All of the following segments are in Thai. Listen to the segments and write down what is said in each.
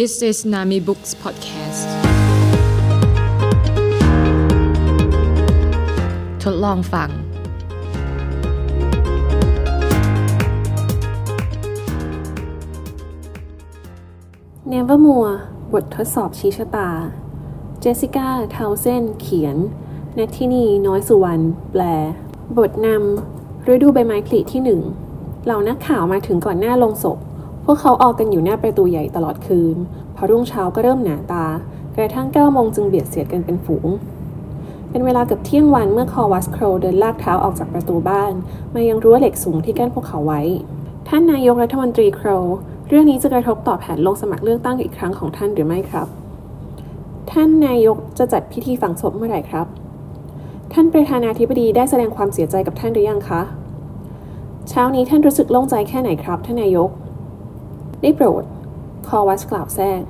This is Nami Books Podcast ทดลองฟัง Nevermore บททดสอบชี้ชะตา เจสสิก้าเทาเซนเขียนนัททินีน้อยสุวรรณแปล บทนำฤดูใบไม้ผลิที่หนึ่งเหล่านักข่าวมาถึงก่อนหน้าลงศพ พวกเขาออกกันอยู่หน้าประตูใหญ่ตลอดคืน พอรุ่งเช้าก็เริ่มหนาตา กระทั่งเก้าโมงจึงเบียดเสียดกันเป็นฝูง เป็นเวลาเกือบเที่ยงวันเมื่อคอวัสโครเดินลากเท้าออกจากประตูบ้าน มายังรั้วเหล็กสูงที่กั้นพวกเขาไว้ ท่านนายกรัฐมนตรีโครเรื่องนี้จะกระทบต่อแผนลงสมัครเลือกตั้งอีกครั้งของท่านหรือไม่ครับ ท่านนายกจะจัดพิธีฝังศพเมื่อไหร่ครับ ท่านประธานาธิบดีได้แสดงความเสียใจกับท่านหรือยังคะ เช้านี้ท่านรู้สึกโล่งใจแค่ไหนครับ ท่านนายก ได้โปรด คอวัสกล่าวแทรก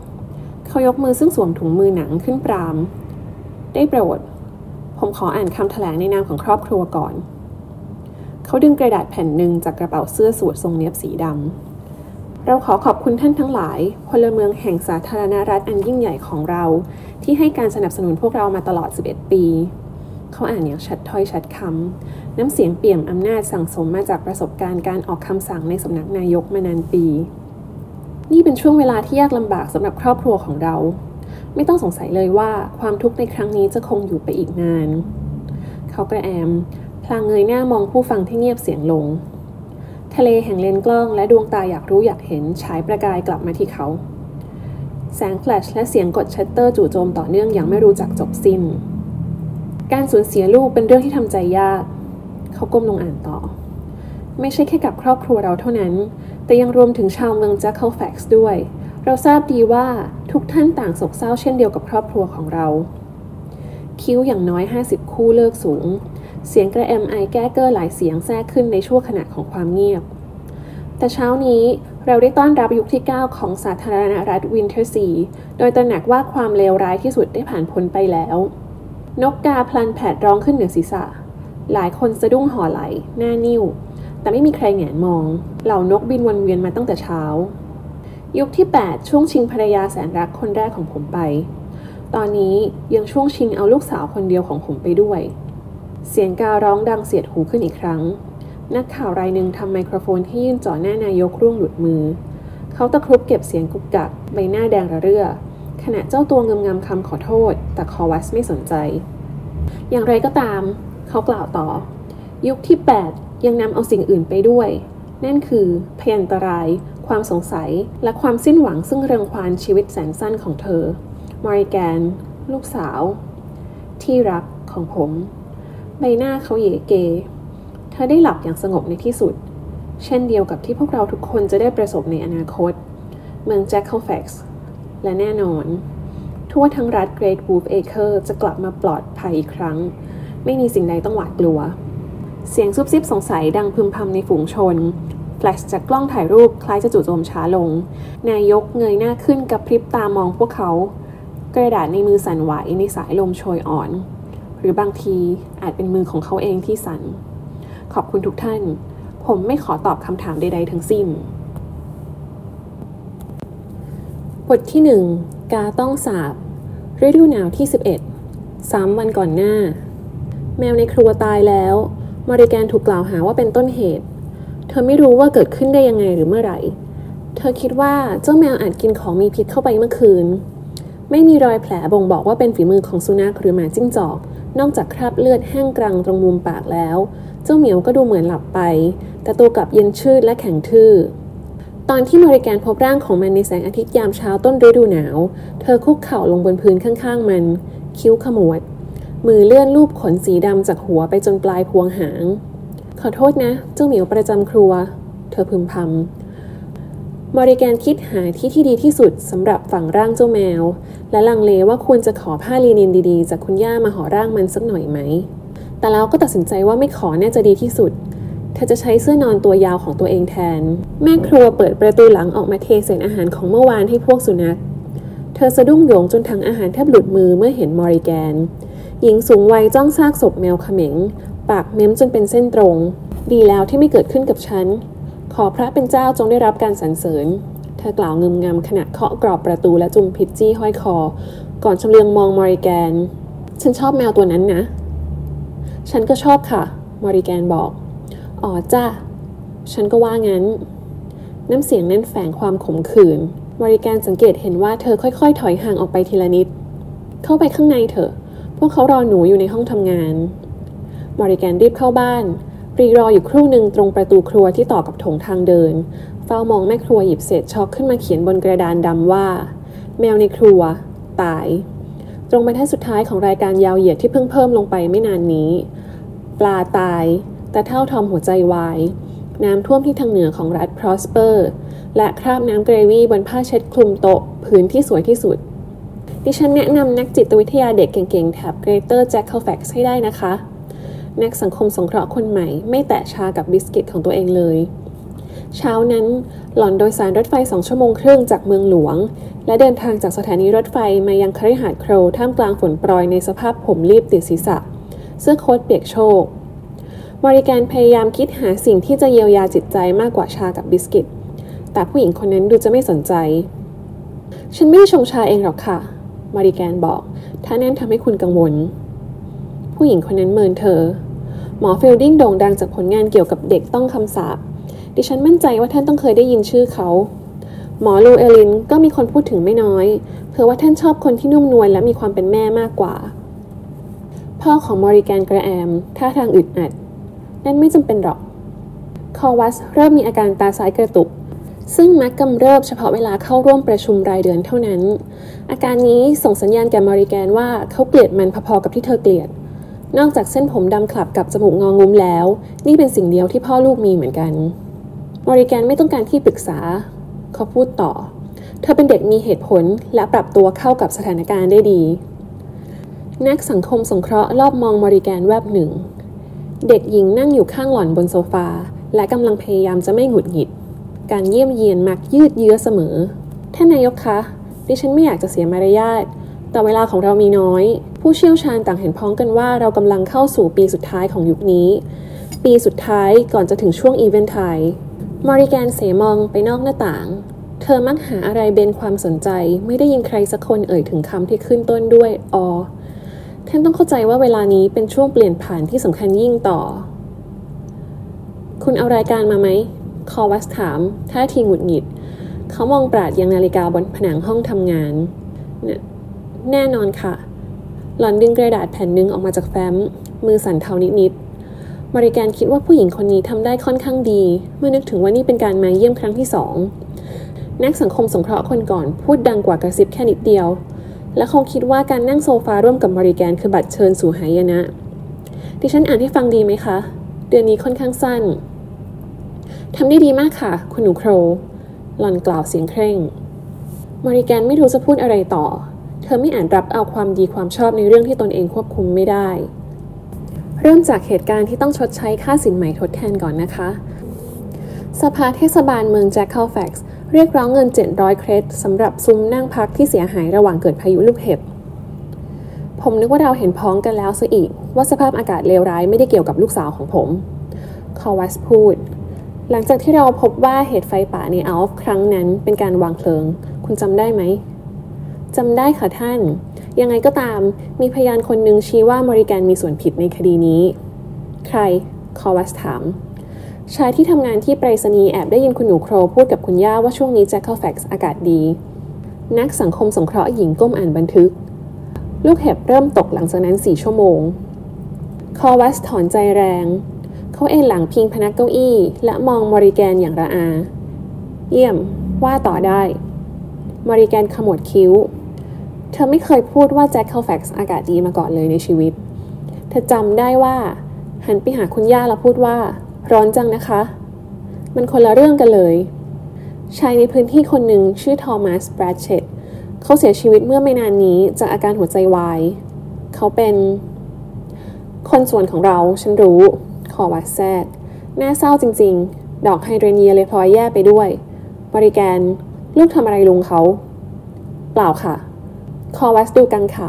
เขายกมือซึ่งสวมถุงมือหนังขึ้นปราม ได้โปรด ผมขออ่านคำแถลงในนามของครอบครัวก่อน เขาดึงกระดาษแผ่นหนึ่งจากกระเป๋าเสื้อสูททรงเนียบสีดำ เราขอขอบคุณท่านทั้งหลาย พลเมืองแห่งสาธารณรัฐอันยิ่งใหญ่ของเรา ที่ให้การสนับสนุนพวกเรามาตลอด 11 ปีเขาอ่านอย่างชัดถ้อยชัดคำ น้ำเสียงเปี่ยมอำนาจสั่งสมมาจากประสบการณ์การออกคำสั่งในสำนักนายกมานานปี นี่เป็นช่วงเวลาที่ยากลำบากสำหรับครอบครัวของเรา ไม่ต้องสงสัยเลยว่าความทุกข์ในครั้งนี้จะคงอยู่ไปอีกนาน เขากระแอม พลางเงยหน้ามองผู้ฟังที่เงียบเสียงลง ทะเลแห่งเลนกล้องและดวงตาอยากรู้อยากเห็นฉายประกายกลับมาที่เขา แสงแฟลชและเสียงกดชัตเตอร์จู่โจมต่อเนื่องอย่างไม่รู้จักจบสิ้น การสูญเสียลูกเป็นเรื่องที่ทำใจยาก เขาก้มลงอ่านต่อ ไม่ใช่แค่กับครอบครัวเราเท่านั้น แต่ยังรวมถึงชาวเมืองแจ็คเคิลแฟกซ์ด้วย เราทราบดีว่าทุกท่านต่างโศกเศร้าเช่นเดียวกับครอบครัวของเรา คิ้วอย่างน้อย 50 คู่เลิกสูง เสียงกระแอมไอแก้เก้อหลายเสียงแทรกขึ้นในชั่วขณะของความเงียบ แต่เช้านี้เราได้ต้อนรับยุคที่ 9 ของสาธารณรัฐวินเทอร์ซีโดยตระหนักว่าความเลวร้ายที่สุดได้ผ่านพ้นไปแล้ว นกกาพลันแผดร้องขึ้นเหนือศีรษะ หลายคนสะดุ้งห่อไหล่ หน้านิ่ว แต่ไม่มีใครแหงนมอง เหล่านกบินวนเวียนมาตั้งแต่เช้า ยุคที่ 8 ช่วงชิงภรรยาแสนรักคนแรกของผมไป ตอนนี้ยังช่วงชิงเอาลูกสาวคนเดียวของผมไปด้วย เสียงการ้องดังเสียดหูขึ้นอีกครั้ง นักข่าวรายหนึ่งทำไมโครโฟนที่ยื่นจ่อหน้านายกร่วงหลุดมือ เขาตะครุบเก็บเสียงกุกกักใบหน้าแดงระเรื่อ ขณะเจ้าตัวเงมงำคำขอโทษ แต่คอวัสไม่สนใจ อย่างไรก็ตาม เขากล่าวต่อยุคที่ 8 ยังนำเอาสิ่งอื่นไปด้วย นั่นคือพยันตราย ความสงสัย และความสิ้นหวังซึ่งเริงควานชีวิตแสนสั้นของเธอ มอริแกน ลูกสาว ที่รักของผม ใบหน้าเขาเหยเก เธอได้หลับอย่างสงบในที่สุด เช่นเดียวกับที่พวกเราทุกคนจะได้ประสบในอนาคต เมืองแจ็คเคิลแฟกซ์และแน่นอน ทั่วทั้งรัฐเกรทวูล์ฟเอเคอร์จะกลับมาปลอดภัยอีกครั้ง ไม่มีสิ่งใดต้องหวาดกลัว เสียงซุบซิบสงสัยดังพึมพำในฝูงชน แฟลชจากกล้องถ่ายรูปคล้ายจะจู่โจมช้าลง นายกเงยหน้าขึ้นกับพริบตามองพวกเขา กระดาษในมือสั่นไหวในสายลมโชยอ่อน หรือบางทีอาจเป็นมือของเขาเองที่สั่น ขอบคุณทุกท่าน ผมไม่ขอตอบคำถามใด ๆ ทั้งสิ้น บทที่หนึ่งกาต้องสาบฤดูหนาวที่ 11สามวันก่อนหน้า แมวในครัวตายแล้ว มอริแกนถูกกล่าวหาว่าเป็นต้นเหตุ เธอไม่รู้ว่าเกิดขึ้นได้ยังไงหรือเมื่อไหร่ เธอคิดว่าเจ้าแมวอาจกินของมีพิษเข้าไปเมื่อคืน ไม่มีรอยแผลบ่งบอกว่าเป็นฝีมือของสุนัขหรือหมาจิ้งจอก นอกจากคราบเลือดแห้งกรังตรงมุมปากแล้ว เจ้าเหมียวก็ดูเหมือนหลับไป แต่ตัวกลับเย็นชืดและแข็งทื่อตอนที่มอริแกนพบร่างของมันในแสงอาทิตย์ยามเช้าต้นฤดูหนาว เธอคุกเข่าลงบนพื้นข้างๆมัน คิ้วขมวด มือเลื่อนลูบขนสีดำจากหัวไปจนปลายพวงหาง ขอโทษนะ เจ้าเหมียวประจำครัว เธอพึมพำมอริแกนคิดหาที่ที่ดีที่สุดสำหรับฝังร่างเจ้าแมว และลังเลว่าควรจะขอผ้าลีนินดีๆ จากคุณย่ามาห่อร่างมันสักหน่อยไหม แต่แล้วก็ตัดสินใจว่าไม่ขอน่าจะดีที่สุดเธอจะใช้เสื้อนอนตัวยาวของตัวเองแทน แม่ครัวเปิดประตูหลังออกมาเทเศษอาหารของเมื่อวานให้พวกสุนัข เธอสะดุ้งโยงจนถังอาหารแทบหลุดมือเมื่อเห็นมอริแกน หญิงสูงวัยจ้องซากศพแมวเขม็ง ปากเม้มจนเป็นเส้นตรง ดีแล้วที่ไม่เกิดขึ้นกับฉัน ขอพระเป็นเจ้าจงได้รับการสรรเสริญ เธอกล่าวงึมงำขณะเคาะกรอบประตูและจุ่มพิชจี้ห้อยคอ ก่อนชำเลืองมองมอริแกน ฉันชอบแมวตัวนั้นนะ ฉันก็ชอบค่ะ มอริแกนบอก อ๋อจ้าฉันก็ว่างั้น น้ำเสียงนั้นแฝงความขมขื่นมอริแกนสังเกตเห็นว่าเธอค่อยๆ ถอยห่างออกไปทีละนิด เข้าไปข้างในเถอะ พวกเขารอหนูอยู่ในห้องทำงานมอริแกนรีบเข้าบ้านรีรออยู่ครู่หนึ่งตรงประตูครัวที่ต่อกับโถงทางเดิน เฝ้ามองแม่ครัวหยิบเศษชอล์กขึ้นมาเขียนบนกระดานดำว่า แมวในครัว ตาย ตรงบรรทัดสุดท้ายของรายการยาวเหยียดที่เพิ่งเพิ่มลงไปไม่นานนี้ ปลาตาย ตาเฒ่าทอมหัวใจวาย น้ำท่วมที่ทางเหนือของรัฐพรอสเปอร์ และคราบน้ำเกรวี่บนผ้าเช็ดคลุมโต๊ะผืนที่สวยที่สุด ดิฉันแนะนำนักจิตวิทยาเด็กเก่งๆแถบเกรเตอร์แจ็คเคิลแฟกซ์ให้ได้นะคะ นักสังคมสงเคราะห์คนใหม่ไม่แตะชากับบิสกิตของตัวเองเลย เช้านั้นหล่อนโดยสารรถไฟสองชั่วโมงครึ่งจากเมืองหลวง และเดินทางจากสถานีรถไฟมายังคฤหาสน์โครว์ท่ามกลางฝนโปรยในสภาพผมลีบติดศีรษะ เสื้อโค้ทเปียกโชกมอริแกนพยายามคิดหาสิ่งที่จะเยียวยาจิตใจมากกว่าชากับบิสกิต แต่ผู้หญิงคนนั้นดูจะไม่สนใจ ฉันไม่ได้ชงชาเองหรอกค่ะ มอริแกนบอก ถ้านั่นทำให้คุณกังวล ผู้หญิงคนนั้นเมินเธอ หมอฟิลดิ้งโด่งดังจากผลงานเกี่ยวกับเด็กต้องคำสาปดิฉันมั่นใจว่าท่านต้องเคยได้ยินชื่อเขา หมอลูเอลินก็มีคนพูดถึงไม่น้อย เผื่อว่าท่านชอบคนที่นุ่มนวลและมีความเป็นแม่มากกว่า พ่อของมอริแกนกระแอมท่าทางอึดอัด นั่นไม่จำเป็นหรอก คอวัสเริ่มมีอาการตาซ้ายกระตุก ซึ่งมักกำเริบเฉพาะเวลาเข้าร่วมประชุมรายเดือนเท่านั้น อาการนี้ส่งสัญญาณแก่มอริแกนว่าเขาเกลียดมันพอๆกับที่เธอเกลียด นอกจากเส้นผมดำคลับกับจมูกงองุ้มแล้ว นี่เป็นสิ่งเดียวที่พ่อลูกมีเหมือนกัน มอริแกนไม่ต้องการที่ปรึกษา เขาพูดต่อ เธอเป็นเด็กมีเหตุผลและปรับตัวเข้ากับสถานการณ์ได้ดี นักสังคมสงเคราะห์ลอบมองมอริแกนแวบหนึ่ง เด็กหญิงนั่งอยู่ข้างหล่อนบนโซฟา และกำลังพยายามจะไม่หงุดหงิด การเยี่ยมเยียนมักยืดเยื้อเสมอ ท่านนายกคะ ดิฉันไม่อยากจะเสียมารยาท แต่เวลาของเรามีน้อย ผู้เชี่ยวชาญต่างเห็นพ้องกันว่าเรากำลังเข้าสู่ปีสุดท้ายของยุคนี้ ปีสุดท้ายก่อนจะถึงช่วงอีเวนไทด์มอริแกนเสมองไปนอกหน้าต่าง เธอมักหาอะไรเบนความสนใจ ไม่ได้ยินใครสักคนเอ่ยถึงคำที่ขึ้นต้นด้วยอท่านต้องเข้าใจว่าเวลานี้เป็นช่วงเปลี่ยนผ่านที่สำคัญยิ่งต่อ คุณเอารายการมาไหม คอวัสถามท่าทีหงุดหงิด เขามองปราดยังนาฬิกาบนผนังห้องทำงานแนแน่นอนค่ะ หล่อนดึงกระดาษแผ่นหนึ่งออกมาจากแฟ้ม มือสั่นเทานิดๆมริการคิดว่าผู้หญิงคนนี้ทำได้ค่อนข้างดี เมื่อนึกถึงว่านี่เป็นการมาเยี่ยมครั้งที่สองนักสังคมสงเคราะห์คนก่อนพูดดังกว่ากระซิบแค่นิดเดียว และเขาคิดว่าการนั่งโซฟาร่วมกับมริแกนคือบัตรเชิญสู่หายนะ ดิฉันอ่านให้ฟังดีไหมคะ เดือนนี้ค่อนข้างสั้น ทำได้ดีมากค่ะ คุณหนูโครหล่อนกล่าวเสียงเคร่ง มาริแกนไม่รู้จะพูดอะไรต่อ เธอไม่อาจรับเอาความดีความชอบในเรื่องที่ตนเองควบคุมไม่ได้ เริ่มจากเหตุการณ์ที่ต้องชดใช้ค่าสินใหม่ทดแทนก่อนนะคะ สภาเทศบาลเมืองแจ็คเคลแฟกซ์เรียกร้องเงิน 700 เครดสำหรับซุ้มนั่งพักที่เสียหายระหว่างเกิดพายุลูกเห็บ ผมนึกว่าเราเห็นพ้องกันแล้วซะอีก ว่าสภาพอากาศเลวร้ายไม่ได้เกี่ยวกับลูกสาวของผม คอวัสพูด หลังจากที่เราพบว่าเหตุไฟป่าในอัลฟครั้งนั้นเป็นการวางเพลิง คุณจำได้ไหมจำได้ค่ะท่าน ยังไงก็ตามมีพยานคนหนึ่งชี้ว่ามอริแกนมีส่วนผิดในคดีนี้ ใคร คอวัสถาม ชายที่ทำงานที่ไปรษณีย์แอบได้ยินคุณหนูโครพูดกับคุณย่าว่าช่วงนี้แจ็คเคิลแฟกซ์อากาศดี นักสังคมสงเคราะห์หญิงก้มอ่านบันทึก ลูกเห็บเริ่มตกหลังจากนั้นสี่ชั่วโมง คอวัสถอนใจแรง เขาเอนหลังพิงพนักเก้าอี้ และมองมอริแกนอย่างระอา เยี่ยม ว่าต่อได้ มอริแกนขมวดคิ้ว เธอไม่เคยพูดว่าแจ็คเคลแฟกซ์อากาศดีมาก่อนเลยในชีวิต เธอจำได้ว่า หันไปหาคุณย่าแล้วพูดว่า ร้อนจังนะคะ มันคนละเรื่องกันเลย ชายในพื้นที่คนหนึ่งชื่อทอมัสแบรดเชตเขาเสียชีวิตเมื่อไม่นานนี้จากอาการหัวใจวาย เขาเป็น คนส่วนของเรา ฉันรู้ ขอวัดแทรกน่าเศร้าจริง ๆ ดอกไฮเดรเนียเลยพลอยแย่ไปด้วย บริแกนลูกทำอะไรลุงเขา เปล่าค่ะ คอวัสดูกังขา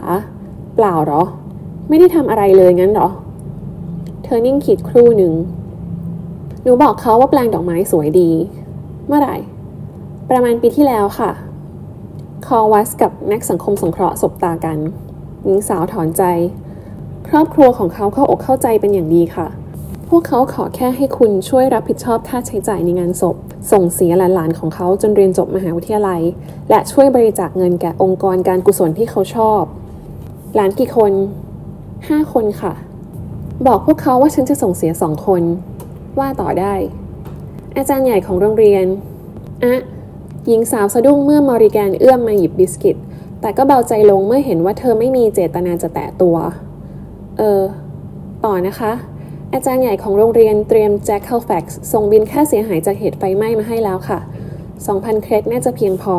เปล่าหรอ ไม่ได้ทำอะไรเลยงั้นหรอ เธอนิ่งขีดครู่หนึ่ง หนูบอกเขาว่าแปลงดอกไม้สวยดี เมื่อไหร่ ประมาณปีที่แล้วค่ะ คอวัสกับนักสังคมสงเคราะห์สบตากันหญิงสาวถอนใจ ครอบครัวของเขาเข้าอกเข้าใจเป็นอย่างดีค่ะ พวกเขาขอแค่ให้คุณช่วยรับผิดชอบค่าใช้จ่ายในงานศพ ส่งเสียหลานๆของเขาจนเรียนจบมหาวิทยาลัย และช่วยบริจาคเงินแก่องค์กรการกุศลที่เขาชอบ หลานกี่คนห้าคนค่ะ บอกพวกเขาว่าฉันจะส่งเสียสองคน ว่าต่อได้ อาจารย์ใหญ่ของโรงเรียนอะหญิงสาวสะดุ้งเมื่อมอริแกนเอื้อมมาหยิบบิสกิต แต่ก็เบาใจลงเมื่อเห็นว่าเธอไม่มีเจตนาจะแตะตัว เออ ต่อนะคะ อาจารย์ใหญ่ของโรงเรียนเตรียมแจ็คเคลแฟกซ์ส่งบินค่าเสียหายจากเหตุไฟไหม้มาให้แล้วค่ะ 2,000 เครดน่าจะเพียงพอ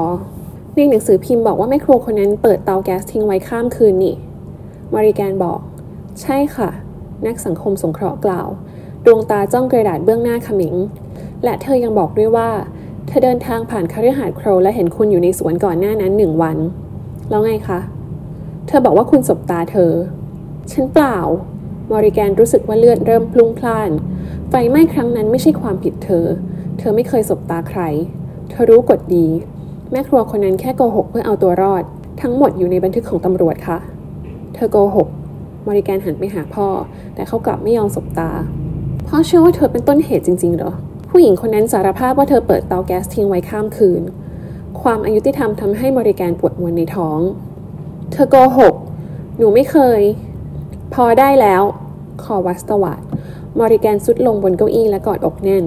ในหนังสือพิมพ์บอกว่าแม่ครัวคนนั้นเปิดเตาแก๊สทิ้งไว้ข้ามคืนนี่มอริแกนบอก ใช่ค่ะ นักสังคมสงเคราะห์กล่าว ดวงตาจ้องกระดาษเบื้องหน้าขมิง และเธอยังบอกด้วยว่า เธอเดินทางผ่านคฤหาสน์โครและเห็นคุณอยู่ในสวนก่อนหน้านั้นหนึ่งวัน แล้วไงคะ เธอบอกว่าคุณสบตาเธอ ฉันเปล่า มอริแกนรู้สึกว่าเลือดเริ่มพลุ่งพล่าน ไฟไหม้ครั้งนั้นไม่ใช่ความผิดเธอ เธอไม่เคยสบตาใคร เธอรู้กฎดี แม่ครัวคนนั้นแค่โกหกเพื่อเอาตัวรอด ทั้งหมดอยู่ในบันทึกของตำรวจค่ะ เธอโกหก มอริแกนหันไปหาพ่อ แต่เขากลับไม่ยอมสบตา พ่อเชื่อว่าเธอเป็นต้นเหตุจริงๆเหรอ ผู้หญิงคนนั้นสารภาพว่าเธอเปิดเตาแก๊สทิ้งไว้ข้ามคืน ความอายุติธรรมทำให้มอริแกนปวดมวนในท้อง เธอโกหก หนูไม่เคย พอได้แล้ว คอวัสตวัดมอริแกนสุดลงบนเก้าอี้และกอดอกแน่น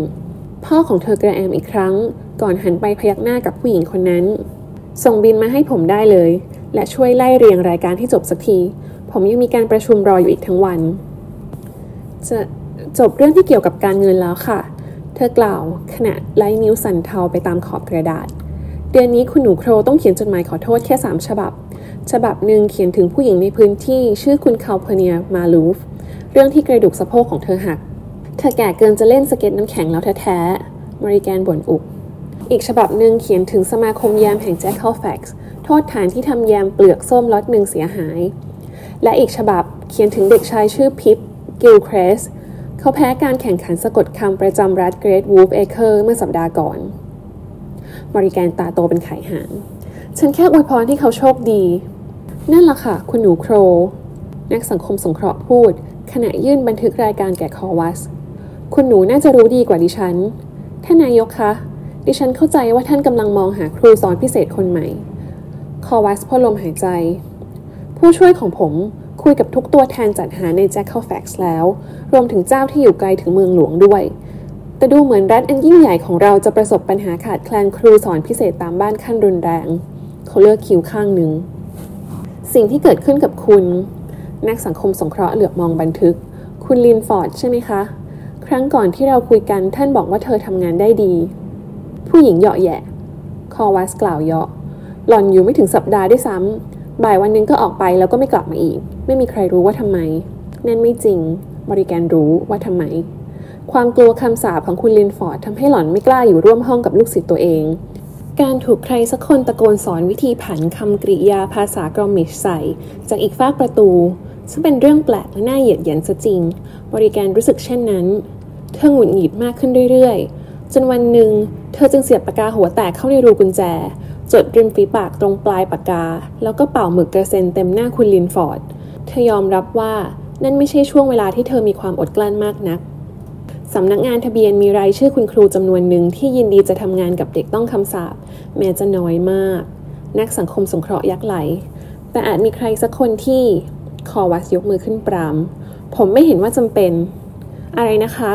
พ่อของเธอกระแอมอีกครั้ง ก่อนหันไปพยักหน้ากับผู้หญิงคนนั้น ส่งบินมาให้ผมได้เลย และช่วยไล่เรียงรายการที่จบสักที ผมยังมีการประชุมรออยู่อีกทั้งวัน จะจบเรื่องที่เกี่ยวกับการเงินแล้วค่ะ เธอกล่าวขณะไล่นิ้วสั่นเทาไปตามขอบกระดาษ เดือนนี้คุณหนูโครต้องเขียนจดหมายขอโทษแค่สามฉบับ ฉบับหนึ่งเขียนถึงผู้หญิงในพื้นที่ชื่อคุณคาเพเนียมาลูฟ เรื่องที่กระดูกสะโพกของเธอหักเธอแก่เกินจะเล่นสเก็ตน้ำแข็งแล้วแท้ๆ มริแกนบ่นอุบอีกฉบับหนึ่งเขียนถึงสมาคมแยมแห่งแจ็คเคลแฟกซ์โทษฐานที่ทำแยมเปลือกส้มล็อตหนึ่งเสียหาย และอีกฉบับเขียนถึงเด็กชายชื่อพิปกิลเครสเขาแพ้การแข่งขันสะกดคำประจำรัฐเกรทวูฟเอเคอร์เมื่อสัปดาห์ก่อน มอริแกนตาโตเป็นไข่ห่าน ฉันแค่อวยพรที่เขาโชคดี นั่นล่ะค่ะ คุณหนูโคร นักสังคมสงเคราะห์พูด ขณะยื่นบันทึกรายการแก่คอวัส คุณหนูน่าจะรู้ดีกว่าดิฉัน ท่านนายกคะ ดิฉันเข้าใจว่าท่านกำลังมองหาครูสอนพิเศษคนใหม่ คอวัสพ่นลมหายใจ ผู้ช่วยของผมคุยกับทุกตัวแทนจัดหาใน Jackalfax แล้ว รวมถึงเจ้าที่อยู่ไกลถึงเมืองหลวงด้วย แต่ดูเหมือนรัฐอันยิ่งใหญ่ของเราจะประสบปัญหาขาดแคลนครูสอนพิเศษตามบ้านขั้นรุนแรง เขาเลือกคิวข้างหนึ่ง สิ่งที่เกิดขึ้นกับคุณ นักสังคมสงเคราะห์เหลือบมองบันทึก คุณลินฟอร์ดใช่ไหมคะ ครั้งก่อนที่เราคุยกันท่านบอกว่าเธอทำงานได้ดี ผู้หญิงเหยาะแยะ คอวัสกล่าวเยาะ หล่อนอยู่ไม่ถึงสัปดาห์ด้วยซ้ำบ่ายวันหนึงก็ออกไปแล้วก็ไม่กลับมาอีก ไม่มีใครรู้ว่าทำไมนั่นไม่จริง บริแกนรู้ว่าทำไม ความกลัวคำสาปของคุณลินฟอร์ดทำให้หล่อนไม่กล้าอยู่ร่วมห้องกับลูกศิษย์ตัวเอง การถูกใครสักคนตะโกนสอนวิธีผันคำกริยาภาษากรอมิชใส่ จากอีกฟากประตู ซึ่งเป็นเรื่องแปลกและน่าเหยียดหยันซะจริง บริการรู้สึกเช่นนั้น เธอหงุดหงิดมากขึ้นเรื่อยๆ จนวันหนึ่ง เธอจึงเสียบปากกาหัวแตกเข้าในรูกุญแจ จดริมฝีปากตรงปลายปากกา แล้วก็เป่าหมึกกระเซ็นเต็มหน้าคุณลินฟอร์ด เธอยอมรับว่านั่นไม่ใช่ช่วงเวลาที่เธอมีความอดกลั้นมากนัก สำนักงานทะเบียนมีรายชื่อคุณครูจำนวนหนึ่งที่ยินดีจะทำงานกับเด็กต้องคำสาปแม้จะน้อยมาก นักสังคมสงเคราะห์ยักไหล แต่อาจมีใครสักคนที่คอวัสยกมือขึ้นปรามผมไม่เห็นว่าจำเป็น อะไรนะคะ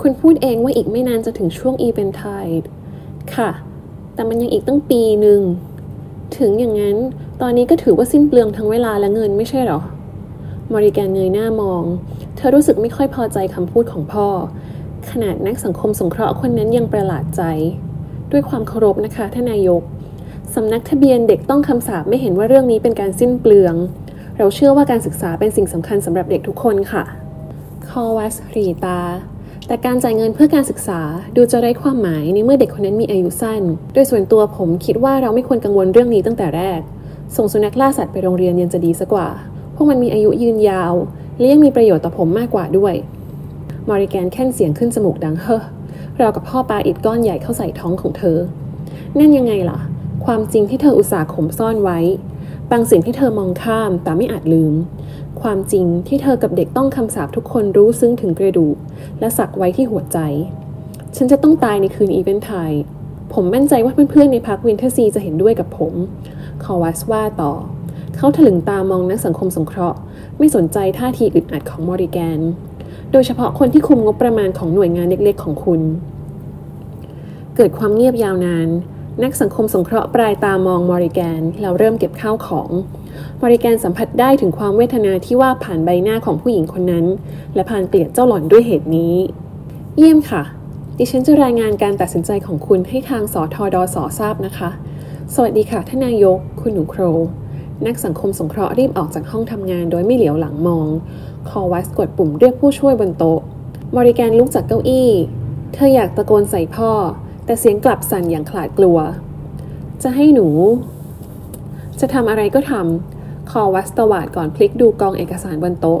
คุณพูดเองว่าอีกไม่นานจะถึงช่วงอีเวนทายค่ะ แต่มันยังอีกตั้งปีหนึ่ง ถึงอย่างนั้น ตอนนี้ก็ถือว่าสิ้นเปลืองทั้งเวลาและเงินไม่ใช่หรอ มอริแกนเงยหน้ามอง เธอรู้สึกไม่ค่อยพอใจคำพูดของพ่อ ขนาดนักสังคมสงเคราะห์คนนั้นยังประหลาดใจ ด้วยความเคารพนะคะท่านนายกสำนักทะเบียนเด็กต้องคำสาปไม่เห็นว่าเรื่องนี้เป็นการสิ้นเปลือง เราเชื่อว่าการศึกษาเป็นสิ่งสำคัญสำหรับเด็กทุกคนค่ะ คอวัสรีตา แต่การจ่ายเงินเพื่อการศึกษาดูจะไร้ความหมายในเมื่อเด็กคนนั้นมีอายุสั้น โดยส่วนตัวผมคิดว่าเราไม่ควรกังวลเรื่องนี้ตั้งแต่แรก ส่งสุนัขล่าสัตว์ไปโรงเรียนยังจะดีซะกว่า วกมันมีอายุยืนยาว และยังมีประโยชน์ต่อผมมากกว่าด้วยมอริแกนแค่นเสียงขึ้นจมูกดังเฮ้อราวกับพ่อปาอิฐก้อนใหญ่เข้าใส่ท้องของเธอนั่นยังไงล่ะ ความจริงที่เธออุตส่าห์ข่มซ่อนไว้ บางสิ่งที่เธอมองข้ามแต่ไม่อาจลืม ความจริงที่เธอกับเด็กต้องคำสาปทุกคนรู้ซึ้งถึงกระดูกและสักไว้ที่หัวใจ ฉันจะต้องตายในคืนอีเวนไทด์ผมมั่นใจว่าเพื่อนๆในพรรควินเทอร์ซีจะเห็นด้วยกับผม คอวัสว่าต่อ เขาถลึงตามองนักสังคมสงเคราะห์ ไม่สนใจท่าทีอึดอัดของมอริแกน โดยเฉพาะคนที่คุมงบประมาณของหน่วยงานเล็กๆ ของคุณ เกิดความเงียบยาวนาน นักสังคมสงเคราะห์ปลายตามองมอริแกนแล้วเริ่มเก็บข้าวของ มอริแกนสัมผัสได้ถึงความเวทนาที่ว่าผ่านใบหน้าของผู้หญิงคนนั้น และผ่านเกลียดเจ้าหล่อนด้วยเหตุนี้ เยี่ยมค่ะ ดิฉันจะรายงานการตัดสินใจของคุณให้ทางสอทอดอสอทราบนะคะ สวัสดีค่ะท่านนายก คุณหนูโคร นักสังคมสงเคราะห์รีบออกจากห้องทำงานโดยไม่เหลียวหลังมอง คอวัสกดปุ่มเรียกผู้ช่วยบนโต๊ะ มอริแกนลุกจากเก้าอี้ เธออยากตะโกนใส่พ่อ แต่เสียงกลับสั่นอย่างขลาดกลัว จะให้หนู จะทำอะไรก็ทำ คอวัสตวาดก่อนพลิกดูกองเอกสารบนโต๊ะ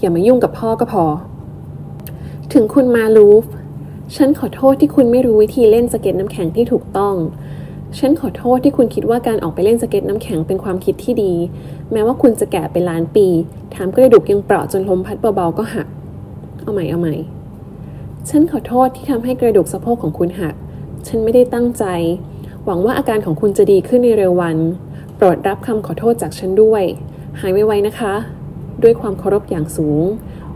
อย่ามายุ่งกับพ่อก็พอ ถึงคุณมาลูฟ ฉันขอโทษที่คุณไม่รู้วิธีเล่นสเก็ตน้ำแข็งที่ถูกต้อง ฉันขอโทษที่คุณคิดว่าการออกไปเล่นสเก็ตน้ำแข็งเป็นความคิดที่ดี แม้ว่าคุณจะแก่เป็นล้านปีถามกระดูกยังเปราะจนลมพัดเบาๆก็หัก เอาใหม่เอาใหม่ ฉันขอโทษที่ทำให้กระดูกสะโพกของคุณหัก ฉันไม่ได้ตั้งใจ หวังว่าอาการของคุณจะดีขึ้นในเร็ววัน โปรดรับคำขอโทษจากฉันด้วย หายไวๆนะคะ ด้วยความเคารพอย่างสูง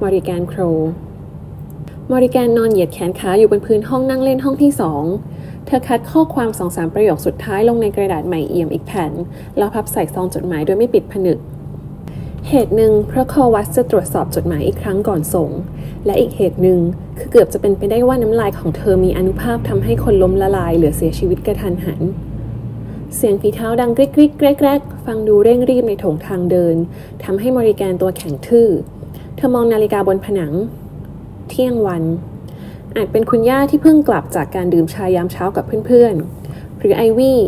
มอริแกนโครมอริแกนนอนเหยียดแขนขาอยู่บนพื้นห้องนั่งเล่นห้องที่สอง เธอคัดข้อความสองสามประโยคสุดท้ายลงในกระดาษใหม่เอี่ยมอีกแผ่น แล้วพับใส่ซองจดหมายโดยไม่ปิดผนึก เหตุหนึ่งเพราะคอวัสจะตรวจสอบจดหมายอีกครั้งก่อนส่ง และอีกเหตุหนึ่งคือเกือบจะเป็นไปได้ว่าน้ำลายของเธอมีอนุภาพทำให้คนล้มละลายเหลือเสียชีวิตกระทันหันเสียงฝีเท้าดังกริกกริกแกรกแกรกฟังดูเร่งรีบในโถงทางเดินทำให้มอริแกนตัวแข็งทื่อ เธอมองนาฬิกาบนผนัง เที่ยงวัน อาจเป็นคุณย่าที่เพิ่งกลับจากการดื่มชายามเช้ากับเพื่อนๆ หรือไอวี่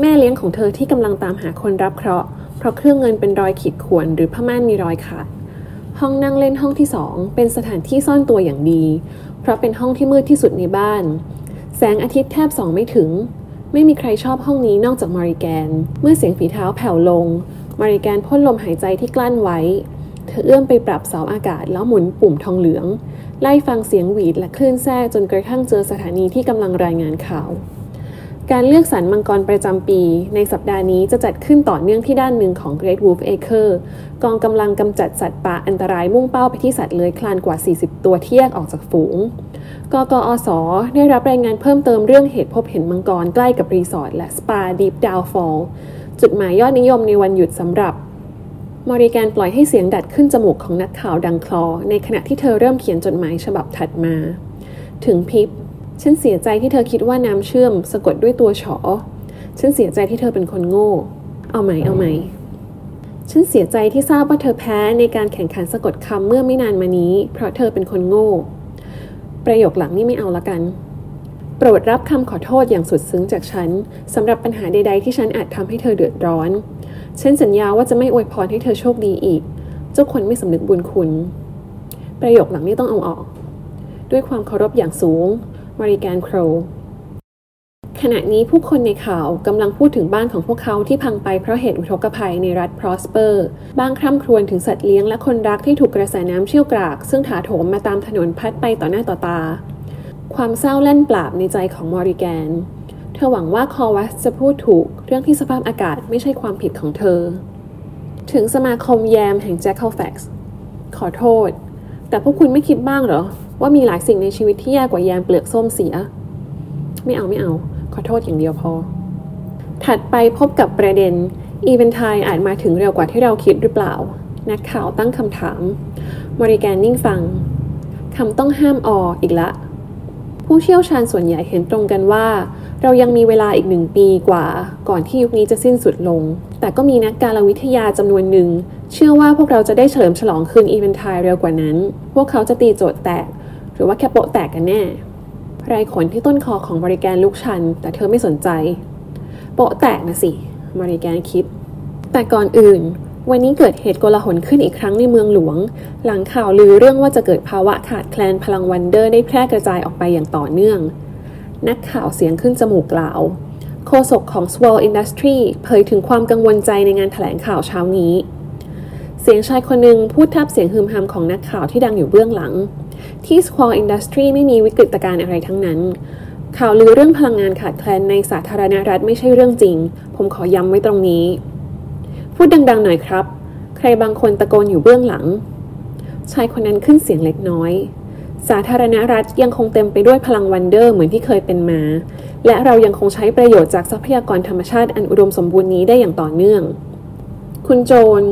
แม่เลี้ยงของเธอที่กำลังตามหาคนรับเคราะห์เพราะเครื่องเงินเป็นรอยขีดข่วนหรือผ้าม่านมีรอยขาด ห้องนั่งเล่นห้องที่สองเป็นสถานที่ซ่อนตัวอย่างดี เพราะเป็นห้องที่มืดที่สุดในบ้าน แสงอาทิตย์แทบส่องไม่ถึง ไม่มีใครชอบห้องนี้นอกจากมาริแกน เมื่อเสียงฝีเท้าแผ่วลง มาริแกนพ่นลมหายใจที่กลั้นไว้ เธอเอื้อมไปปรับเสาอากาศแล้วหมุนปุ่มทองเหลือง ไล่ฟังเสียงหวีดและคลื่นแทรกจนกระทั่งเจอสถานีที่กำลังรายงานข่าว การเลือกสรรมังกรประจำปี ในสัปดาห์นี้จะจัดขึ้นต่อเนื่องที่ด้านหนึ่งของ Great Wolf Acre กองกำลังกำจัดสัตว์ป่าอันตรายมุ่งเป้าไปที่สัตว์เลื้อยคลานกว่า 40 ตัวที่แยกออกจากฝูง กกอสได้รับรายงานเพิ่มเติมเรื่องเหตุพบเห็นมังกรใกล้กับรีสอร์ทและสปา Deep Downfall จุดหมายยอดนิยมในวันหยุดสำหรับ มอริแกนปล่อยให้เสียงดัดขึ้นจมูกของนักข่าวดังคลอ ในขณะที่เธอเริ่มเขียนจดหมายฉบับถัดมา ถึงพิบ ฉันเสียใจที่เธอคิดว่าน้ำเชื่อมสะกดด้วยตัวฉอ ฉันเสียใจที่เธอเป็นคนโง่ เอาไหมเอาไหม ฉันเสียใจที่ทราบว่าเธอแพ้ในการแข่งขันสะกดคำเมื่อไม่นานมานี้ เพราะเธอเป็นคนโง่ ประโยคหลังนี่ไม่เอาละกัน โปรดรับคำขอโทษอย่างสุดซึ้งจากฉันสำหรับปัญหาใด ๆ ที่ฉันอาจทำให้เธอเดือดร้อน ฉันสัญญาว่าจะไม่อวยพรให้เธอโชคดีอีก เจ้าคนไม่สำนึกบุญคุณ ประโยคหลังนี้ต้องเอาออก ด้วยความเคารพอย่างสูง มาริแกนโครขณะนี้ผู้คนในข่าวกำลังพูดถึงบ้านของพวกเขาที่พังไปเพราะเหตุอุทกภัยในรัฐพรอสเปอร์ บางคร่ำครวญถึงสัตว์เลี้ยงและคนรักที่ถูกกระแสน้ำเชี่ยวกราก ซึ่งถาโถมมาตามถนนพัดไปต่อหน้าต่อตา ความเศร้าแล่นปราบในใจของมอริแกน เธอหวังว่าคอวัสจะพูดถูกเรื่องที่สภาพอากาศไม่ใช่ความผิดของเธอ ถึงสมาคมแยมแห่งแจ็คเคิลแฟกซ์ขอโทษ แต่พวกคุณไม่คิดบ้างเหรอ ว่ามีหลายสิ่งในชีวิตที่แย่กว่าแยมเปลือกส้มเสีย ไม่เอาไม่เอา ขอโทษอย่างเดียวพอ ถัดไปพบกับประเด็นอีเวนไทด์อาจมาถึงเร็วกว่าที่เราคิดหรือเปล่า นักข่าวตั้งคำถามมอริแกนนิ่งฟังคำต้องห้ามอีกละ ผู้เชี่ยวชาญส่วนใหญ่เห็นตรงกันว่า เรายังมีเวลาอีกหนึ่งปีกว่า ก่อนที่ยุคนี้จะสิ้นสุดลง แต่ก็มีนักการวิทยาจำนวนหนึ่ง เชื่อว่าพวกเราจะได้เฉลิมฉลองคืนอีเวนทายเร็วกว่านั้น พวกเขาจะตีโจทย์แตก หรือว่าแค่โปะแตกกันแน่ไรขนที่ต้นคอของบริแกนลูกชัน แต่เธอไม่สนใจ โปะแตกนะสิมาริแกนคิด แต่ก่อนอื่น วันนี้เกิดเหตุโกลาหลขึ้นอีกครั้งในเมืองหลวง หลังข่าวลือเรื่องว่าจะเกิดภาวะขาดแคลนพลังวันเดอร์ได้แพร่กระจายออกไปอย่างต่อเนื่อง นักข่าวเสียงขึ้นจมูกกล่าว โฆษกของ Swall Industry เผยถึงความกังวลใจในงานถแถลงข่าวเช้านี้ เสียงชายคนหนึ่งพูดทับเสียงฮึมฮำของนักข่าวที่ดังอยู่เบื้องหลัง ที่ Swall Industry ไม่มีวิกฤตการณ์อะไรทั้งนั้นข่าวลือเรื่องพลังงานขาดแคลนในสาธารณรัฐไม่ใช่เรื่องจริง ผมขอย้ำไว้ตรงนี้ พูดดังๆหน่อยครับ ใครบางคนตะโกนอยู่เบื้องหลัง ชายคนนั้นขึ้นเสียงเล็กน้อย สาธารณรัฐยังคงเต็มไปด้วยพลังวันเดอร์เหมือนที่เคยเป็นมา และเรายังคงใช้ประโยชน์จากทรัพยากรธรรมชาติอันอุดมสมบูรณ์นี้ได้อย่างต่อเนื่อง คุณโจน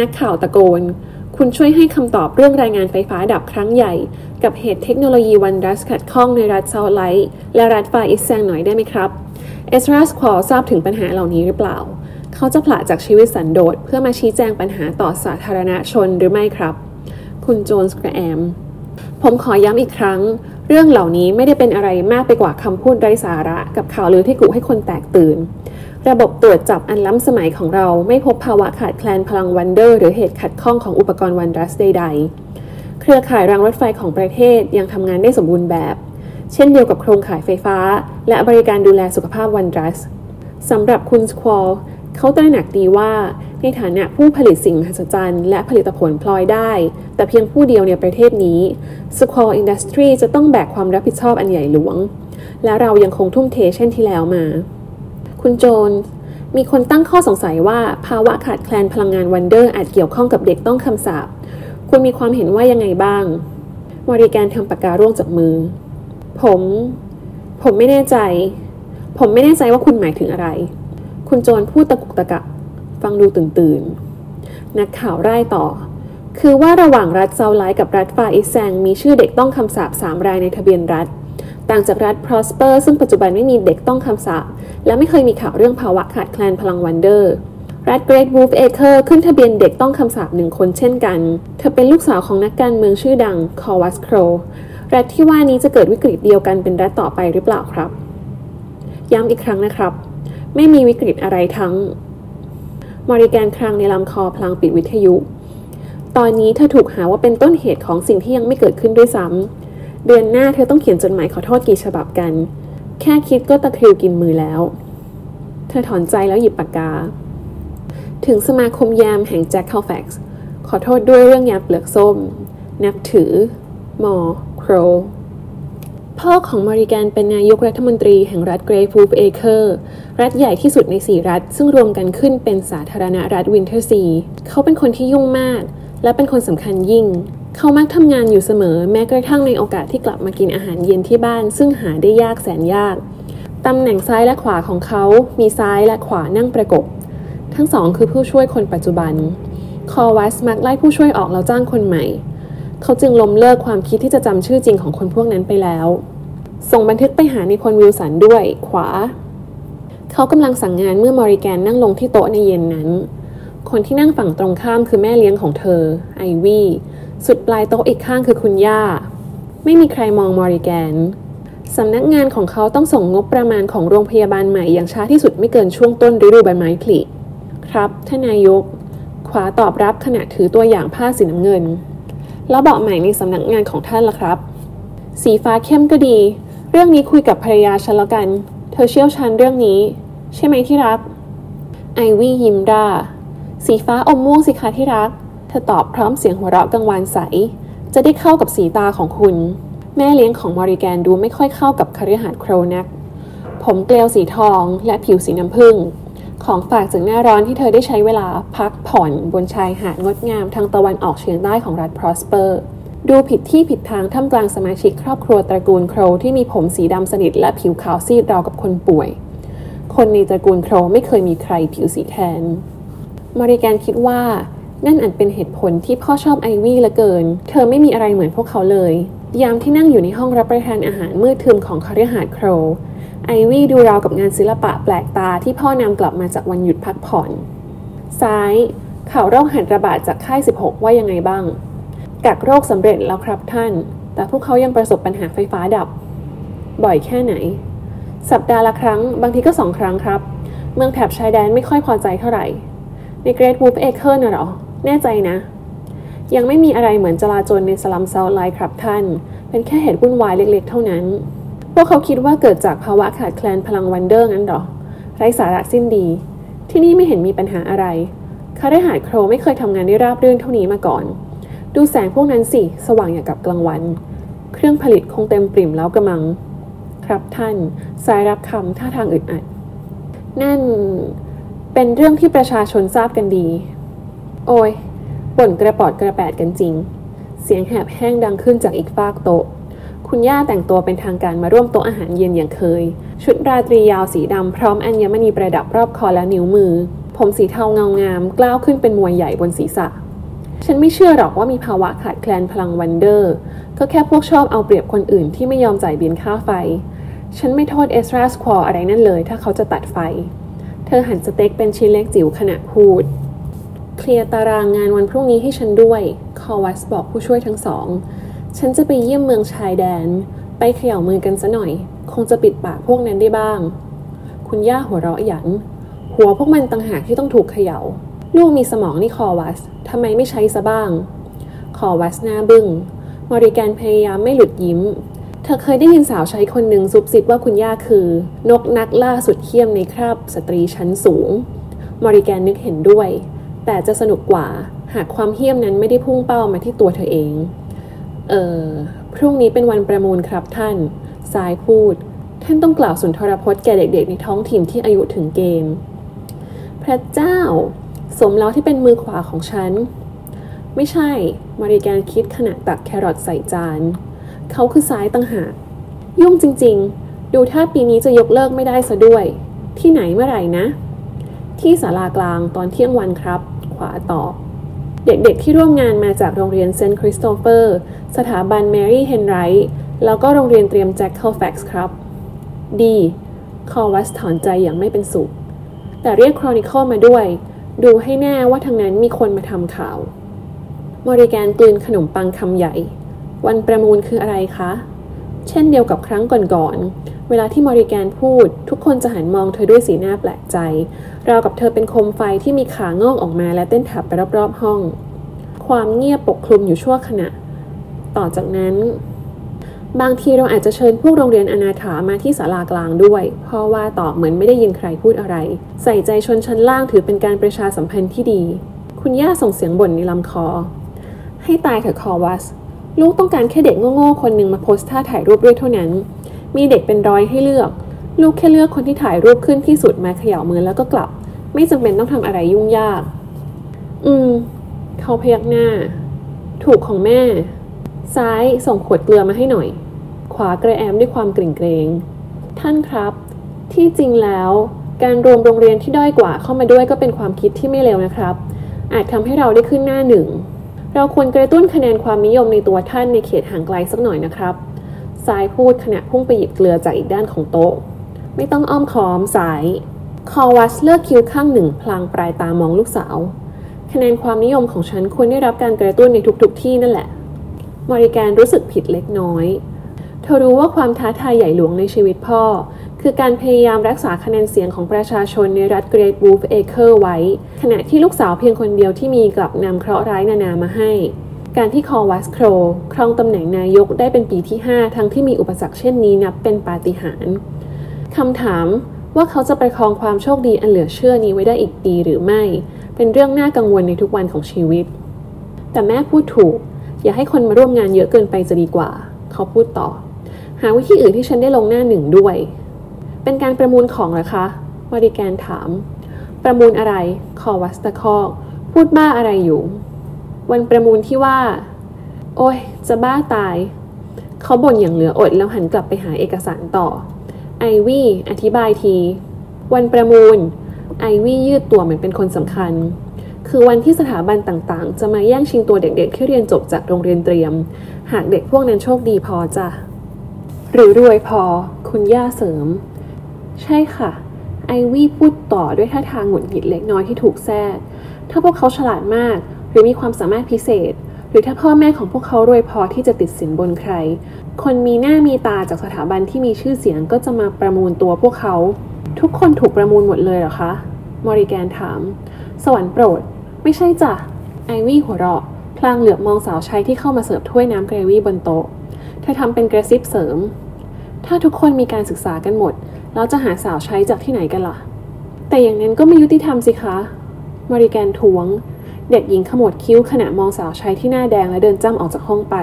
นักข่าวตะโกน คุณช่วยให้คำตอบเรื่องรายงานไฟฟ้าดับครั้งใหญ่ กับเหตุเทคโนโลยีวันดัสขัดข้องในรัฐเซาท์ไลท์และรัฐฟาอิแซงหน่อยได้ไหมครับ เอสราสควอทราบถึงปัญหาเหล่านี้หรือเปล่า เขาจะผละจากชีวิตสันโดษเพื่อมาชี้แจงปัญหาต่อสาธารณชนหรือไม่ครับ คุณโจนส์กระแอม ผมขอย้ำอีกครั้ง เรื่องเหล่านี้ไม่ได้เป็นอะไรมากไปกว่าคำพูดไร้สาระ กับข่าวลือที่กุให้คนแตกตื่น ระบบตรวจจับอันล้ำสมัยของเราไม่พบภาวะขาดแคลนพลังวันเดอร์ หรือเหตุขัดข้องของอุปกรณ์วันดัสใด ๆ เครือข่ายรางรถไฟของประเทศยังทำงานได้สมบูรณ์แบบ เช่นเดียวกับโครงข่ายไฟฟ้า และบริการดูแลสุขภาพวันดัสสำหรับคุณสควอล เขาตระหนักดีว่าในฐานะผู้ผลิตสิ่งมหัศจรรย์และผลิตผลพลอยได้ แต่เพียงผู้เดียวในประเทศนี้ Squall Industry จะต้องแบกความรับผิดชอบอันใหญ่หลวง และเรายังคงทุ่มเทเช่นที่แล้วมา คุณโจนมีคนตั้งข้อสงสัยว่าภาวะขาดแคลนพลังงานวันเดอร์อาจเกี่ยวข้องกับเด็กต้องคำสาปคุณมีความเห็นว่ายังไงบ้างบริการทำปากการ่วงจากมือ ผม ผมไม่แน่ใจ ผมไม่แน่ใจว่าคุณหมายถึงอะไร คุณโจนพูดตะกุกตะกักฟังดูตื่นตื่น นักข่าวรุกต่อ คือว่าระหว่างรัฐเซาไลท์กับรัฐฟาอิแซงมีชื่อเด็กต้องคำสาปสามรายในทะเบียนรัฐ ต่างจากรัฐพรอสเปอร์ซึ่งปัจจุบันไม่มีเด็กต้องคำสาปและไม่เคยมีข่าวเรื่องภาวะขาดแคลนพลังวันเดอร์รัฐเกรทวูฟเอเคอร์ขึ้นทะเบียนเด็กต้องคำสาปหนึ่งคนเช่นกัน เธอเป็นลูกสาวของนักการเมืองชื่อดังคอวัสโคร รัฐที่ว่านี้จะเกิดวิกฤตเดียวกันเป็นรัฐต่อไปหรือเปล่าครับ ย้ำอีกครั้งนะครับ ไม่มีวิกฤตอะไรทั้ง มอริแกนครั้งในลำคอพลางปิดวิทยุ ตอนนี้เธอถูกหาว่าเป็นต้นเหตุของสิ่งที่ยังไม่เกิดขึ้นด้วยซ้ำ เดือนหน้าเธอต้องเขียนจดหมายขอโทษกี่ฉบับกัน แค่คิดก็ตะคริวกินมือแล้ว เธอถอนใจแล้วหยิบปากกา ถึงสมาคมยามแห่งแจ็คคาลแฟกซ์ขอโทษด้วยเรื่องแยมเปลือกส้ม นับถือ ม. โคร พ่อของมอริแกนเป็นนายกรัฐมนตรีแห่งรัฐเกรทวูฟเอเคอร์ รัฐใหญ่ที่สุดใน4รัฐ ซึ่งรวมกันขึ้นเป็นสาธารณรัฐวินเทอร์ซี เขาเป็นคนที่ยุ่งมาก และเป็นคนสำคัญยิ่ง เขามักทำงานอยู่เสมอแม้กระทั่งในโอกาสที่กลับมากินอาหารเย็นที่บ้าน ซึ่งหาได้ยากแสนยาก ตำแหน่งซ้ายและขวาของเขา มีซ้ายและขวานั่งประกบ ทั้งสองคือผู้ช่วยคนปัจจุบัน คอวัสมักไล่ผู้ช่วยออกแล้วจ้างคนใหม่ เขาจึงล้มเลิกความคิดที่จะจำชื่อจริงของคนพวกนั้นไปแล้ว ส่งบันทึกไปหานิพนธ์วิลสันด้วยขวา เขากำลังสั่งงานเมื่อมอริแกนนั่งลงที่โต๊ะในเย็นนั้น คนที่นั่งฝั่งตรงข้ามคือแม่เลี้ยงของเธอ ไอวี่สุดปลายโต๊ะอีกข้างคือคุณย่า ไม่มีใครมองมอริแกนสำนักงานของเขาต้องส่งงบประมาณของโรงพยาบาลใหม่อย่างช้าที่สุดไม่เกินช่วงต้นฤดูใบไม้ผลิครับท่านนายก ขวาตอบรับขณะถือตัวอย่างผ้าสีน้ำเงิน แล้วเบาะใหม่ในสำนักงานของท่านล่ะครับ สีฟ้าเข้มก็ดี เรื่องนี้คุยกับภรรยาฉันแล้วกัน เธอเชี่ยวชาญเรื่องนี้ ใช่ไหมที่รัก ไอวี่ยิ้มร่า สีฟ้าอมม่วงสิคะที่รัก เธอตอบพร้อมเสียงหัวเราะกังวานใส จะได้เข้ากับสีตาของคุณ แม่เลี้ยงของมอริแกนดูไม่ค่อยเข้ากับคฤหาสน์โครนัก ผมเกลียวสีทองและผิวสีน้ำผึ้ง ของฝากจากหน้าร้อนที่เธอได้ใช้เวลาพักผ่อนบนชายหาดงดงามทางตะวันออกเฉียงใต้ของรัฐพรอสเปอร์ ดูผิดที่ผิดทางท่ามกลางสมาชิกครอบครัวตระกูลโครที่มีผมสีดำสนิทและผิวขาวซีดราวกับคนป่วย คนในตระกูลโครไม่เคยมีใครผิวสีแทนมอริแกนคิดว่า นั่นอาจเป็นเหตุผลที่พ่อชอบไอวี่เหลือเกิน เธอไม่มีอะไรเหมือนพวกเขาเลย ยามที่นั่งอยู่ในห้องรับประทานอาหารมืดทึมของคฤหาสน์โคร ไอวี่ดูราวกับงานศิลปะแปลกตาที่พ่อนำกลับมาจากวันหยุดพักผ่อน ซ้าย ข่าวโรคหัดระบาดจากค่าย 16 ว่ายังไงบ้าง กักโรคสำเร็จแล้วครับท่าน แต่พวกเขายังประสบปัญหาไฟฟ้าดับ บ่อยแค่ไหน สัปดาห์ละครั้ง บางทีก็สองครั้งครับ เมืองแถบชายแดนไม่ค่อยพอใจเท่าไหร่ ในเกรทวูฟเอเคอร์น่ะหรอ แน่ใจนะ ยังไม่มีอะไรเหมือนจลาจลในสลัมเซาท์ไลท์ครับท่าน เป็นแค่เหตุวุ่นวายเล็ก ๆ เท่านั้น พวกเขาคิดว่าเกิดจากภาวะขาดแคลนพลังวันเดอร์งั้นหรอ ไร้สาระสิ้นดี ที่นี่ไม่เห็นมีปัญหาอะไรคาได้หาดโครไม่เคยทำงานได้ราบรื่นเท่านี้มาก่อน ดูแสงพวกนั้นสิ สว่างอย่างกับกลางวัน เครื่องผลิตคงเต็มปริ่มแล้วกระมัง ครับท่าน สายรับคำท่าทางอึดอัด นั่น เป็นเรื่องที่ประชาชนทราบกันดี โอ้ยบ่นกระปอดกระแปดกันจริง เสียงแหบแห้งดังขึ้นจากอีกฟากโต๊ะ คุณย่าแต่งตัวเป็นทางการมาร่วมโต๊ะอาหารเย็นอย่างเคย ชุดราตรียาวสีดำพร้อมอัญมณีประดับรอบคอและนิ้วมือ ผมสีเทาเงางามกล้าวขึ้นเป็นมวยใหญ่บนศีรษะ ฉันไม่เชื่อหรอกว่ามีภาวะขาดแคลนพลังวันเดอร์ ก็แค่พวกชอบเอาเปรียบคนอื่นที่ไม่ยอมจ่ายบินค่าไฟ ฉันไม่โทษเอสราสควออะไรนั่นเลย ถ้าเขาจะตัดไฟ เธอหั่นสเต็กเป็นชิ้นเล็กจิ๋วขณะพูดเคลียร์ตารางงานวันพรุ่งนี้ให้ฉันด้วย คอวัสบอกผู้ช่วยทั้งสอง ฉันจะไปเยี่ยมเมืองชายแดน ไปเขย่ามือกันซะหน่อย คงจะปิดปากพวกนั้นได้บ้าง คุณย่าหัวเราะหยัน หัวพวกมันต่างหากที่ต้องถูกเขย่า ลูกมีสมองนี่คอวัสทำไมไม่ใช้ซะบ้าง คอวัสหน้าบึ้งมอริแกนพยายามไม่หลุดยิ้ม เธอเคยได้ยินสาวใช้คนหนึ่งซุบซิบว่าคุณย่าคือ นกนักล่าสุดเขี้ยมในคราบสตรีชั้นสูง มอริแกนนึกเห็นด้วย แต่จะสนุกกว่าหากความเหี้ยมนั้นไม่ได้พุ่งเป้ามาที่ตัวเธอเอง เออพรุ่งนี้เป็นวันประมูลครับท่านสายพูด ท่านต้องกล่าวสุนทรพจน์แก่เด็กๆ ในท้องถิ่นที่อายุถึงเกณฑ์ พระเจ้า สมแล้วที่เป็นมือขวาของฉัน ไม่ใช่ มอริแกนคิดขณะตักแครอทใส่จาน เขาคือซ้ายต่างหาก ยุ่งจริงๆ ดูถ้าปีนี้จะยกเลิกไม่ได้ซะด้วย ที่ไหนเมื่อไหร่นะ ที่ศาลากลางตอนเที่ยงวันครับ ขวาตอบ เด็กๆที่ร่วมงานมาจากโรงเรียนเซนต์คริสโตเฟอร์ สถาบันแมรี่เฮนไรท์แล้วก็โรงเรียนเตรียมแจ็คเคิลแฟกซ์ครับดีคอวัสถอนใจอย่างไม่เป็นสุข แต่เรียกครอนิคอลมาด้วย ดูให้แน่ว่าทางนั้นมีคนมาทำข่าวมอริแกนกลืนขนมปังคำใหญ่ วันประมูลคืออะไรคะ เช่นเดียวกับครั้งก่อนๆ เวลาที่มอริแกนพูด ทุกคนจะหันมองเธอด้วยสีหน้าแปลกใจ ราวกับเธอเป็นโคมไฟที่มีขางอกออกมาและเต้นถับไปรอบๆห้อง ความเงียบปกคลุมอยู่ชั่วขณะ ต่อจากนั้น บางทีเราอาจจะเชิญพวกโรงเรียนอนาถามาที่ศาลากลางด้วย เพราะว่าตอบเหมือนไม่ได้ยินใครพูดอะไร ใส่ใจชนชั้นล่างถือเป็นการประชาสัมพันธ์ที่ดี คุณย่าส่งเสียงบ่นในลำคอ ให้ตายเถอะคอวัส ลูกต้องการแค่เด็กโง่ๆคนหนึ่งมาโพสท่าถ่ายรูปด้วยเท่านั้น มีเด็กเป็นร้อยให้เลือก ลูกแค่เลือกคนที่ถ่ายรูปขึ้นที่สุดมาเขย่ามือแล้วก็กลับ ไม่จำเป็นต้องทำอะไรยุ่งยาก อืม เขาพยักหน้า ถูกของแม่ ซ้ายส่งขวดเกลือมาให้หน่อย ขวากระแอมด้วยความกริ่งเกรงท่านครับ ที่จริงแล้ว การรวมโรงเรียนที่ด้อยกว่าเข้ามาด้วยก็เป็นความคิดที่ไม่เลวนะครับ อาจทำให้เราได้ขึ้นหน้าหนึ่ง เราควรกระตุ้นคะแนนความนิยมในตัวท่านในเขตห่างไกลสักหน่อยนะครับสายพูดขณะพุ่งไปหยิบเกลือจากอีกด้านของโต๊ะ ไม่ต้องอ้อมค้อมสาย คอวัสเลือกคิ้วข้างหนึ่งพลางปลายตามองลูกสาว คะแนนความนิยมของฉันควรได้รับการกระตุ้นในทุกๆที่นั่นแหละมอริแกนรู้สึกผิดเล็กน้อย เธอรู้ว่าความท้าทายใหญ่หลวงในชีวิตพ่อ คือการพยายามรักษาคะแนนเสียงของประชาชนในรัฐเกรตวูล์ฟเอเคอร์ไว้ ขณะที่ลูกสาวเพียงคนเดียวที่มีกลับนำเคราะห์ร้ายนานามาให้ การที่คอวัสโครครองตำแหน่งนายกได้เป็นปีที่ 5 ทั้งที่มีอุปสรรคเช่นนี้นับเป็นปาฏิหาริย์คำถามว่าเขาจะประคองความโชคดีอันเหลือเชื่อนี้ไว้ได้อีกปีหรือไม่ เป็นเรื่องน่ากังวลในทุกวันของชีวิต แต่แม่พูดถูก อย่าให้คนมาร่วมงานเยอะเกินไปจะดีกว่า เขาพูดต่อ หาวิธีอื่นที่ฉันได้ลงหน้าหนึ่งด้วย เป็นการประมูลของเหรอคะวาริแกนถาม ประมูลอะไร คอวัสตะคอกพูดบ้าอะไรอยู่ วันประมูลที่ว่า โอ้ย จะบ้าตาย เขาบ่นอย่างเหลืออดแล้วหันกลับไปหาเอกสารต่อ ไอวี่อธิบายที วันประมูล ไอวี่ยืดตัวเหมือนเป็นคนสำคัญ คือวันที่สถาบันต่างๆ จะมาแย่งชิงตัวเด็กๆ ที่เรียนจบจากโรงเรียนเตรียม หากเด็กพวกนั้นโชคดีพอจ้ะหรือรวยพอ คุณย่าเสริม ใช่ค่ะ ไอวี่พูดต่อด้วยท่าทางหงุดหงิดเล็กน้อยที่ถูกแทรกถ้าพวกเขาฉลาดมาก หรือมีความสามารถพิเศษ หรือถ้าพ่อแม่ของพวกเขารวยพอที่จะติดสินบนใคร คนมีหน้ามีตาจากสถาบันที่มีชื่อเสียงก็จะมาประมูลตัวพวกเขา ทุกคนถูกประมูลหมดเลยเหรอคะมอริแกนถาม สวรรค์โปรด ไม่ใช่จ้ะไอวี่หัวเราะพลางเหลือบมองสาวใช้ที่เข้ามาเสิร์ฟถ้วยน้ำเกรวี่บนโต๊ะเธอทำเป็นกระซิบเสริม ถ้าทุกคนมีการศึกษากันหมด แล้วจะหาสาวใช้จากที่ไหนกันล่ะ แต่อย่างนั้นก็ไม่ยุติธรรมสิคะ มาริแกนทวง เด็กหญิงขมวดคิ้วขณะมองสาวใช้ที่หน้าแดงและเดินจ้ำออกจากห้องไป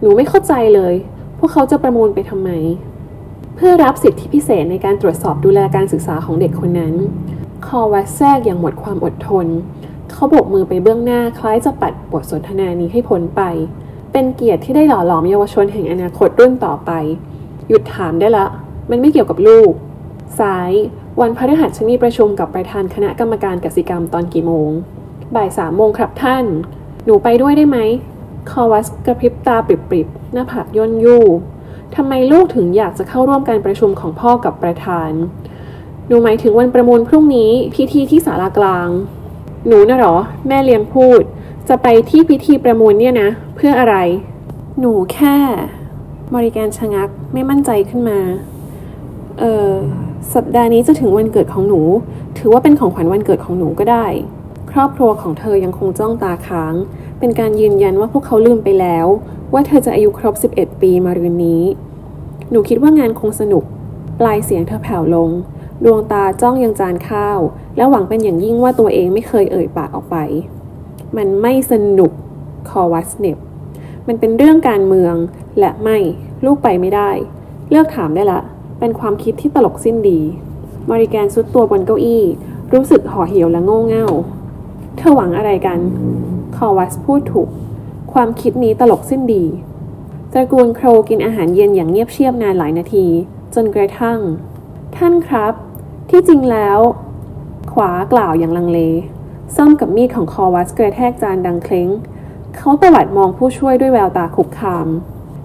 หนูไม่เข้าใจเลย พวกเขาจะประมูลไปทำไม เพื่อรับสิทธิพิเศษในการตรวจสอบดูแลการศึกษาของเด็กคนนั้น คอวัสแทรกอย่างหมดความอดทน เขาโบกมือไปเบื้องหน้าคล้ายจะปัดบทสนทนานี้ให้พ้นไป เป็นเกียรติที่ได้หล่อหลอมเยาวชนแห่งอนาคตรุ่นต่อไป หยุดถามได้ละ มันไม่เกี่ยวกับลูก ซ้าย วันพฤหัสฉันมีประชุมกับประธานคณะกรรมการกสิกรรมตอนกี่โมง บ่ายสามโมงครับท่าน หนูไปด้วยได้ไหม คอวัสกระพริบตาปริบๆ หน้าผากย่นยู่ทำไมลูกถึงอยากจะเข้าร่วมการประชุมของพ่อกับประธาน หนูหมายถึงวันประมูลพรุ่งนี้พิธีที่ศาลากลาง หนูน่ะหรอ แม่เลี้ยงพูด จะไปที่พิธีประมูลเนี่ยนะ เพื่ออะไร หนูแค่ บริการชะงักไม่มั่นใจขึ้นมา สัปดาห์นี้จะถึงวันเกิดของหนู ถือว่าเป็นของขวัญวันเกิดของหนูก็ได้ ครอบครัวของเธอยังคงจ้องตาค้าง เป็นการยืนยันว่าพวกเขาลืมไปแล้ว ว่าเธอจะอายุครบ 11 ปีมารืนนี้ หนูคิดว่างานคงสนุก ปลายเสียงเธอแผ่วลง ดวงตาจ้องยังจานข้าว และหวังเป็นอย่างยิ่งว่าตัวเองไม่เคยเอ่ยปากออกไป มันไม่สนุก คอวัสเนบมันเป็นเรื่องการเมือง และไม่ ลูกไปไม่ได้ เลิกถามได้ละ เป็นความคิดที่ตลกสิ้นดีมาริแกนซุดตัวบนเก้าอี้ รู้สึกห่อเหี่ยวและโง่เง่า เธอหวังอะไรกัน คอวัสพูดถูก ความคิดนี้ตลกสิ้นดีตระกูลโครกินอาหารเย็นอย่างเงียบเชียบนานหลายนาที จนกระทั่ง ท่านครับ ที่จริงแล้ว ขวากล่าวอย่างลังเลซ่อมกับมีดของคอวัสกระแทกจานดังเคล้ง เขาตวัดมองผู้ช่วยด้วยแววตาคุกคาม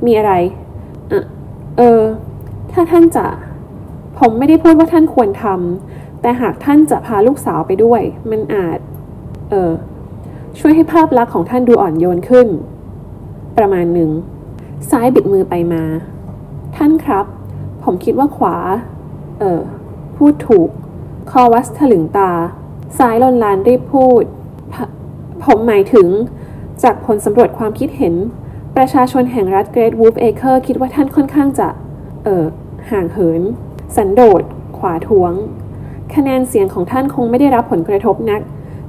มีอะไร เออเออ ถ้าท่านจะ ผมไม่ได้พูดว่าท่านควรทำแต่หากท่านจะพาลูกสาวไปด้วย มันอาจ เออช่วยให้ภาพลักษณ์ของท่านดูอ่อนโยนขึ้น ประมาณหนึ่งซ้ายบิดมือไปมา ท่านครับ ผมคิดว่าขวา เออพูดถูก คอวัสถลึงตา ซ้ายลนลานรีบพูดผผมหมายถึง จากผลสำรวจความคิดเห็น ประชาชนแห่งรัฐเกรทวูฟเอเคอร์คิดว่าท่านค่อนข้างจะ เออ ห่างเหิน สันโดษ ขวาท้วง คะแนนเสียงของท่านคงไม่ได้รับผลกระทบนัก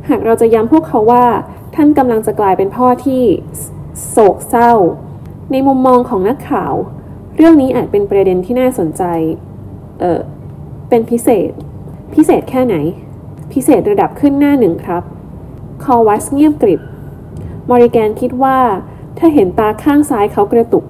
หากเราจะย้ำพวกเขาว่า ท่านกำลังจะกลายเป็นพ่อที่ โศกเศร้า ในมุมมองของนักข่าว เรื่องนี้อาจเป็นประเด็นที่น่าสนใจ เออเป็นพิเศษ พิเศษแค่ไหน พิเศษระดับขึ้นหน้าหนึ่งครับ คอวัสเงียบกริบ มอริแกนคิดว่า ถ้าเห็นตาข้างซ้ายเขากระตุก